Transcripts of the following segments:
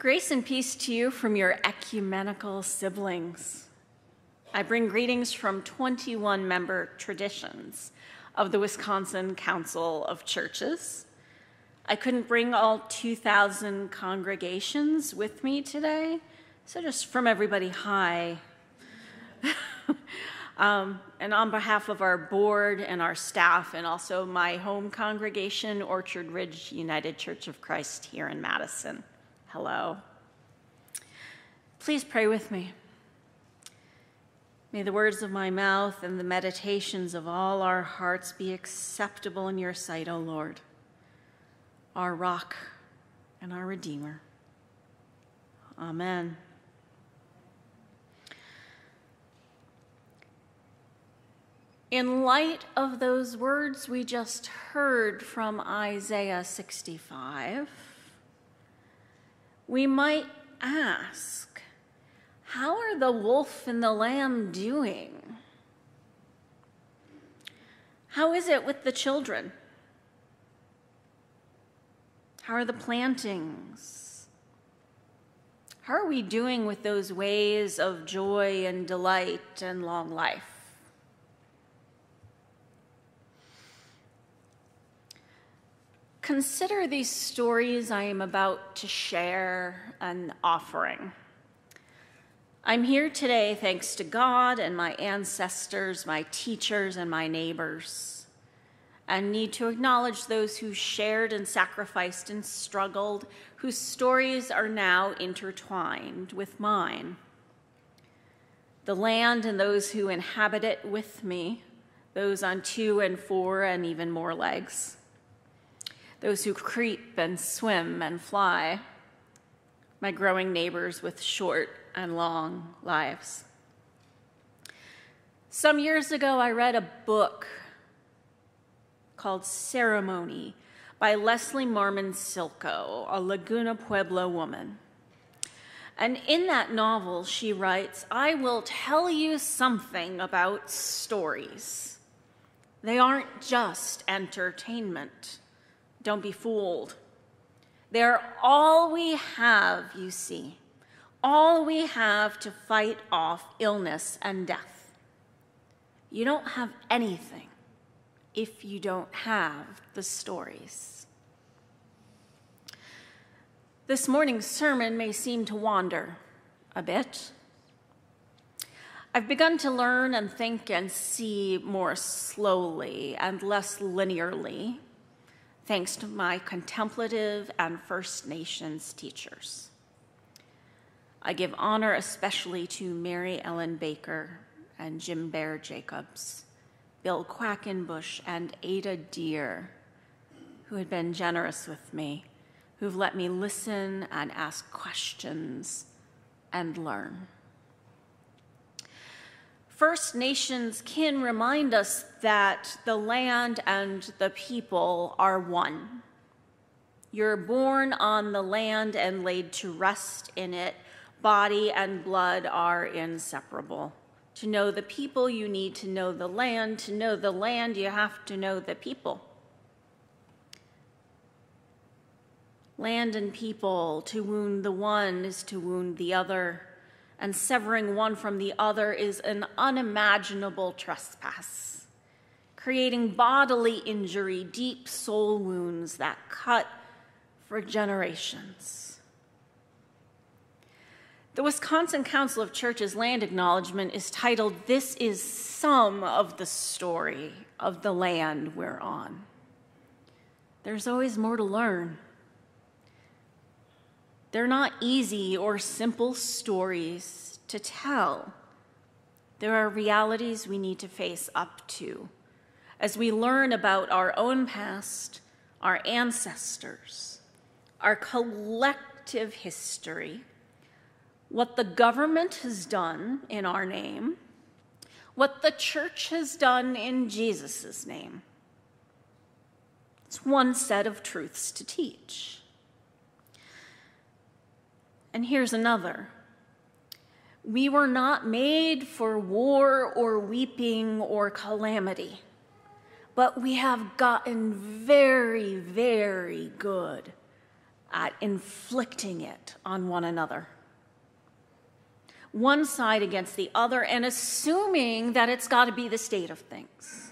Grace and peace to you from your ecumenical siblings. I bring greetings from 21 member traditions of the Wisconsin Council of Churches. I couldn't bring all 2,000 congregations with me today, so just from everybody, hi. um, and on behalf of our board and our staff, and also my home congregation, Orchard Ridge United Church of Christ here in Madison. Hello. Please pray with me. May the words of my mouth and the meditations of all our hearts be acceptable in your sight, O Lord, our rock and our Redeemer. Amen. In light of those words we just heard from Isaiah 65, we might ask, how are the wolf and the lamb doing? How is it with the children? How are the plantings? How are we doing with those ways of joy and delight and long life? Consider these stories I am about to share an offering. I'm here today thanks to God and my ancestors, my teachers, and my neighbors, and need to acknowledge those who shared and sacrificed and struggled, whose stories are now intertwined with mine. The land and those who inhabit it with me, those on two and four and even more legs those who creep and swim and fly, my growing neighbors with short and long lives. Some years ago, I read a book called Ceremony by Leslie Marmon Silko, a Laguna Pueblo woman. And in that novel, she writes, I will tell you something about stories. They aren't just entertainment. Don't be fooled. They're all we have, you see, all we have to fight off illness and death. You don't have anything if you don't have the stories. This morning's sermon may seem to wander a bit. I've begun to learn and think and see more slowly and less linearly thanks to my contemplative and First Nations teachers. I give honor especially to Mary Ellen Baker and Jim Bear Jacobs, Bill Quackenbush, and Ada Deer, who had been generous with me, who've let me listen and ask questions and learn. First Nations kin remind us that the land and the people are one. You're born on the land and laid to rest in it. Body and blood are inseparable. To know the people, you need to know the land. To know the land, you have to know the people. Land and people, to wound the one is to wound the other and severing one from the other is an unimaginable trespass, creating bodily injury, deep soul wounds that cut for generations. The Wisconsin Council of Churches land acknowledgement is titled, This is Some of the Story of the Land We're On. There's always more to learn. They're not easy or simple stories to tell. There are realities we need to face up to as we learn about our own past, our ancestors, our collective history, what the government has done in our name, what the church has done in Jesus' name. It's one set of truths to teach. And here's another. We were not made for war or weeping or calamity, but we have gotten very, very good at inflicting it on one another. One side against the other and assuming that it's got to be the state of things.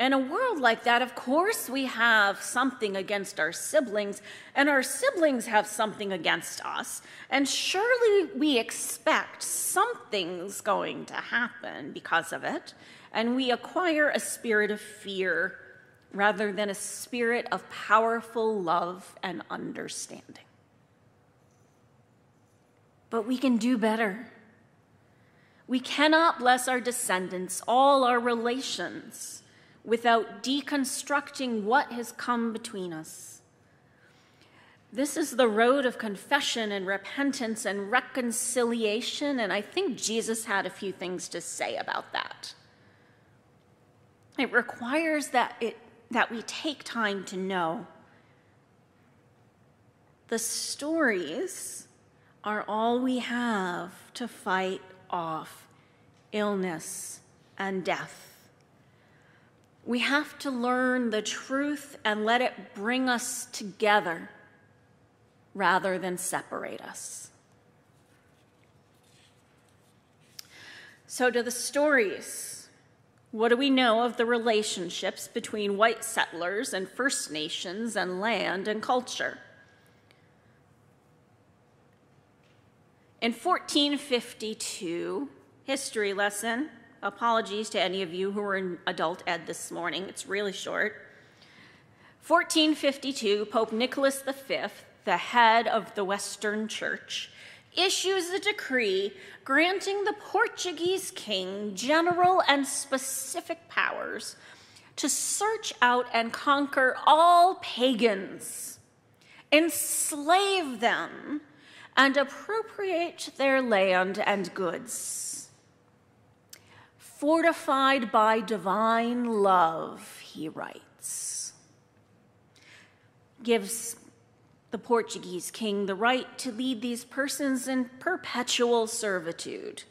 In a world like that, of course, we have something against our siblings, and our siblings have something against us. And surely we expect something's going to happen because of it, and we acquire a spirit of fear rather than a spirit of powerful love and understanding. But we can do better. We cannot bless our descendants, all our relations without deconstructing what has come between us. This is the road of confession and repentance and reconciliation, and I think Jesus had a few things to say about that. It requires that, it, that we take time to know. The stories are all we have to fight off illness and death. We have to learn the truth and let it bring us together rather than separate us. So, to the stories, what do we know of the relationships between white settlers and First Nations and land and culture? In 1452, history lesson, Apologies to any of you who were in adult ed this morning, it's really short. 1452, Pope Nicholas V, the head of the Western Church, issues a decree granting the Portuguese king general and specific powers to search out and conquer all pagans, enslave them, and appropriate their land and goods fortified by divine love, he writes, gives the Portuguese king the right to lead these persons in perpetual servitude,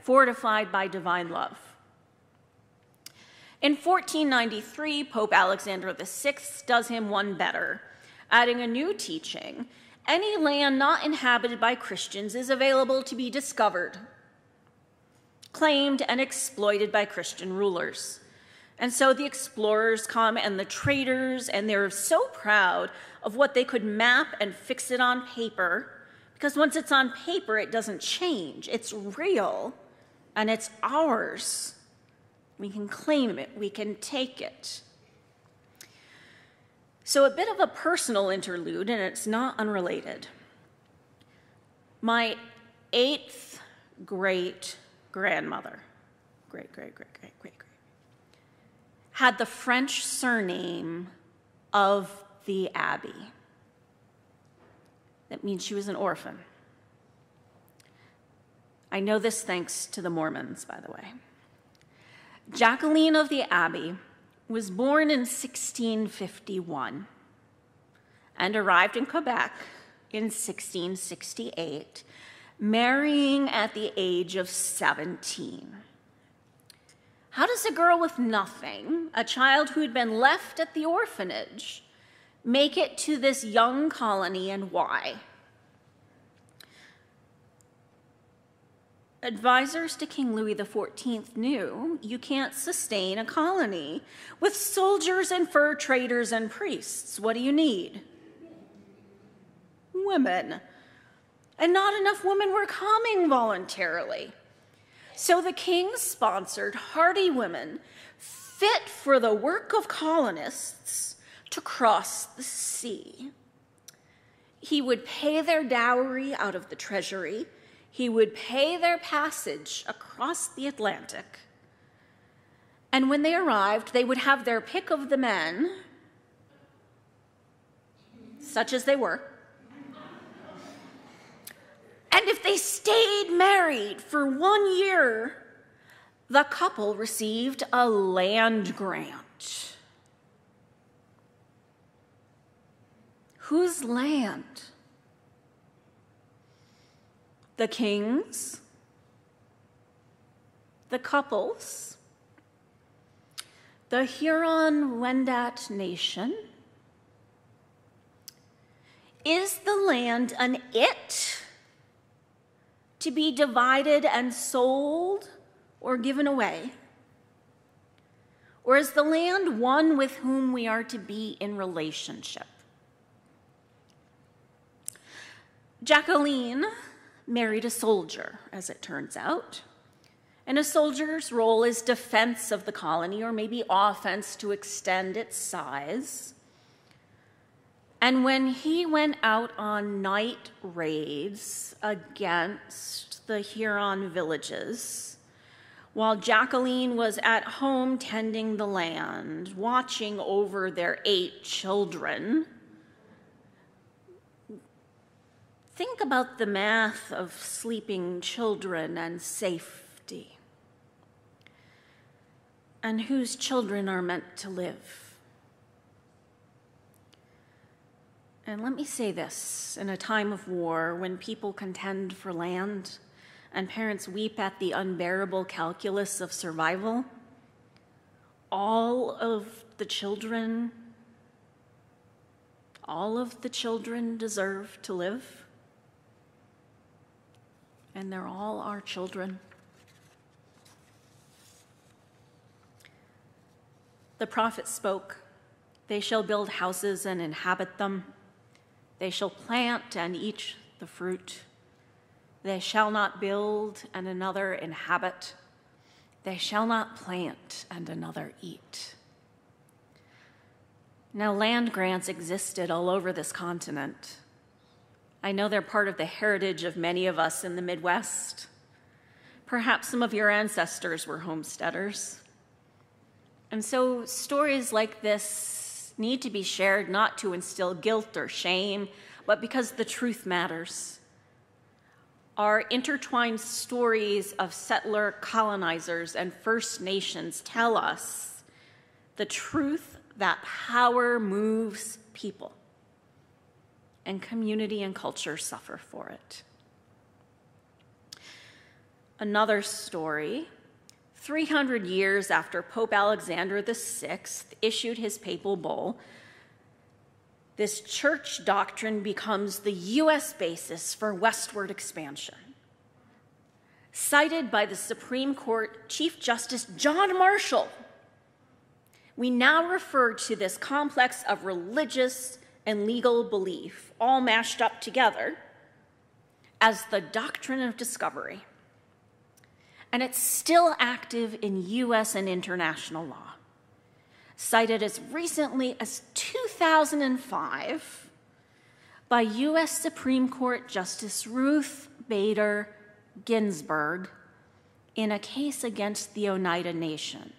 fortified by divine love. In 1493, Pope Alexander VI does him one better, adding a new teaching any land not inhabited by Christians is available to be discovered claimed and exploited by Christian rulers. And so the explorers come and the traders, and they're so proud of what they could map and fix it on paper, because once it's on paper, it doesn't change. It's real and it's ours. We can claim it, we can take it. So, a bit of a personal interlude, and it's not unrelated. My eighth great grandmother, great, great, great, great, great, great, had the French surname of the Abbey. That means she was an orphan. I know this thanks to the Mormons, by the way. Jacqueline of the Abbey was born in 1651 and arrived in Quebec in 1668 marrying at the age of 17. How does a girl with nothing, a child who'd been left at the orphanage, make it to this young colony and why? Advisors to King Louis XIV knew you can't sustain a colony with soldiers and fur traders and priests. What do you need? Women and not enough women were coming voluntarily. So the king sponsored hardy women fit for the work of colonists to cross the sea. He would pay their dowry out of the treasury, he would pay their passage across the Atlantic. And when they arrived, they would have their pick of the men such as they were. And if they stayed married for one year, the couple received a land grant. Whose land? The king's? The couple's? The Huron Wendat Nation? Is the land an it to be divided and sold or given away? Or is the land one with whom we are to be in relationship? Jacqueline married a soldier, as it turns out. And a soldier's role is defense of the colony, or maybe offense to extend its size. And when he went out on night raids against the Huron villages, while Jacqueline was at home tending the land, watching over their eight children, think about the math of sleeping children and safety, and whose children are meant to live. And let me say this in a time of war, when people contend for land and parents weep at the unbearable calculus of survival, all of the children, all of the children deserve to live. And they're all our children. The prophet spoke, They shall build houses and inhabit them they shall plant and eat the fruit. They shall not build and another inhabit. They shall not plant and another eat. Now, land grants existed all over this continent. I know they're part of the heritage of many of us in the Midwest. Perhaps some of your ancestors were homesteaders. And so, stories like this need to be shared not to instill guilt or shame, but because the truth matters. Our intertwined stories of settler colonizers and First Nations tell us the truth that power moves people, and community and culture suffer for it. Another story 300 years after Pope Alexander VI issued his papal bull, this church doctrine becomes the U.S. basis for westward expansion. Cited by the Supreme Court Chief Justice John Marshall, we now refer to this complex of religious and legal belief, all mashed up together, as the doctrine of discovery and it's still active in US and international law. Cited as recently as 2005 by US Supreme Court Justice Ruth Bader Ginsburg in a case against the Oneida Nation.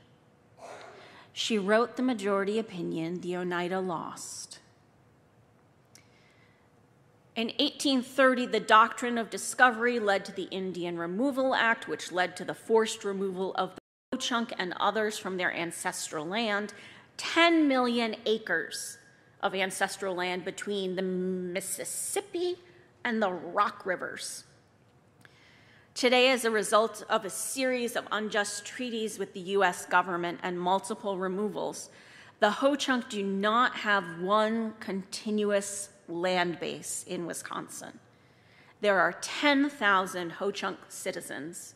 She wrote the majority opinion the Oneida lost. In 1830, the doctrine of discovery led to the Indian Removal Act, which led to the forced removal of the Ho-Chunk and others from their ancestral land. 10 million acres of ancestral land between the Mississippi and the Rock Rivers. Today, as a result of a series of unjust treaties with the US government and multiple removals, the Ho Chunk do not have one continuous land base in Wisconsin. There are 10,000 Ho Chunk citizens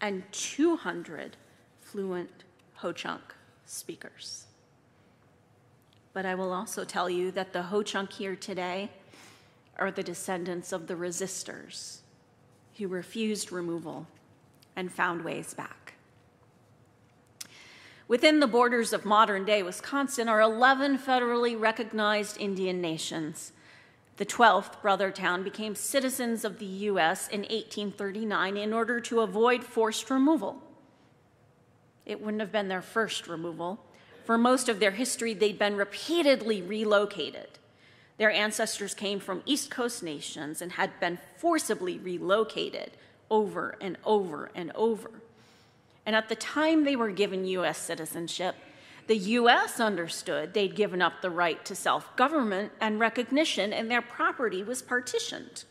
and 200 fluent Ho Chunk speakers. But I will also tell you that the Ho Chunk here today are the descendants of the resistors who refused removal and found ways back. Within the borders of modern day Wisconsin are 11 federally recognized Indian nations the 12th Brothertown became citizens of the U.S. in 1839 in order to avoid forced removal. It wouldn't have been their first removal. For most of their history, they'd been repeatedly relocated. Their ancestors came from East Coast nations and had been forcibly relocated over and over and over. And at the time they were given U.S. citizenship, the U.S. understood they'd given up the right to self government and recognition, and their property was partitioned.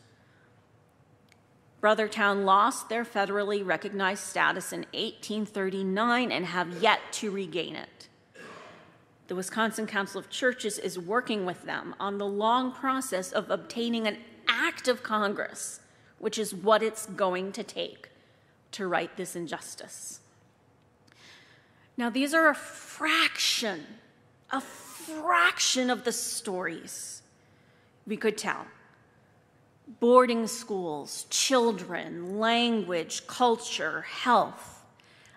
Brothertown lost their federally recognized status in 1839 and have yet to regain it. The Wisconsin Council of Churches is working with them on the long process of obtaining an act of Congress, which is what it's going to take to right this injustice. Now, these are a fraction, a fraction of the stories we could tell boarding schools, children, language, culture, health,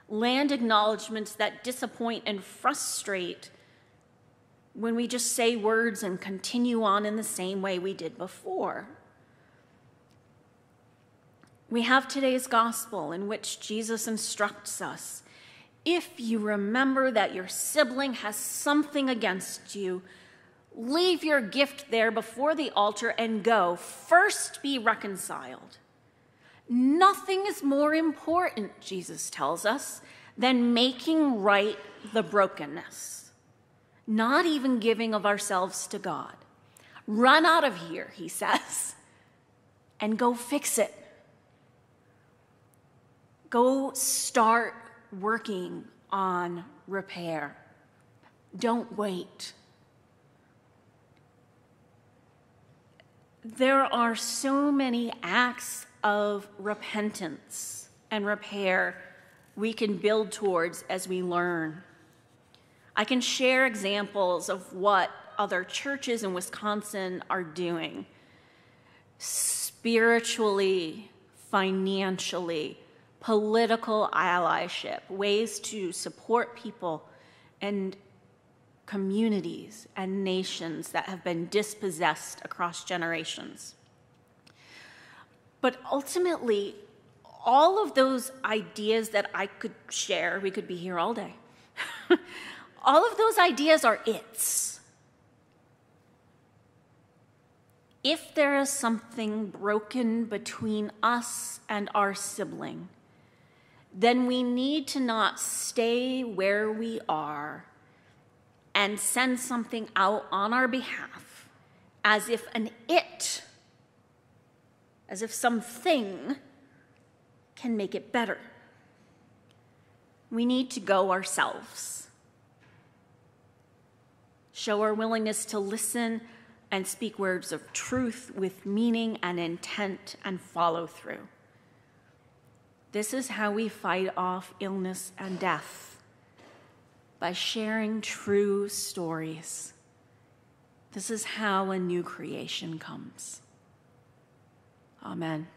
land acknowledgments that disappoint and frustrate when we just say words and continue on in the same way we did before. We have today's gospel in which Jesus instructs us if you remember that your sibling has something against you, Leave your gift there before the altar and go. First be reconciled. Nothing is more important, Jesus tells us, than making right the brokenness, not even giving of ourselves to God. Run out of here, he says, and go fix it. Go start working on repair. Don't wait. there are so many acts of repentance and repair we can build towards as we learn. I can share examples of what other churches in Wisconsin are doing spiritually, financially, political allyship, ways to support people and communities and nations that have been dispossessed across generations. But ultimately, all of those ideas that I could share, we could be here all day, all of those ideas are its. If there is something broken between us and our sibling, then we need to not stay where we are and send something out on our behalf as if an it, as if something can make it better. We need to go ourselves. Show our willingness to listen and speak words of truth with meaning and intent and follow through. This is how we fight off illness and death by sharing true stories. This is how a new creation comes. Amen.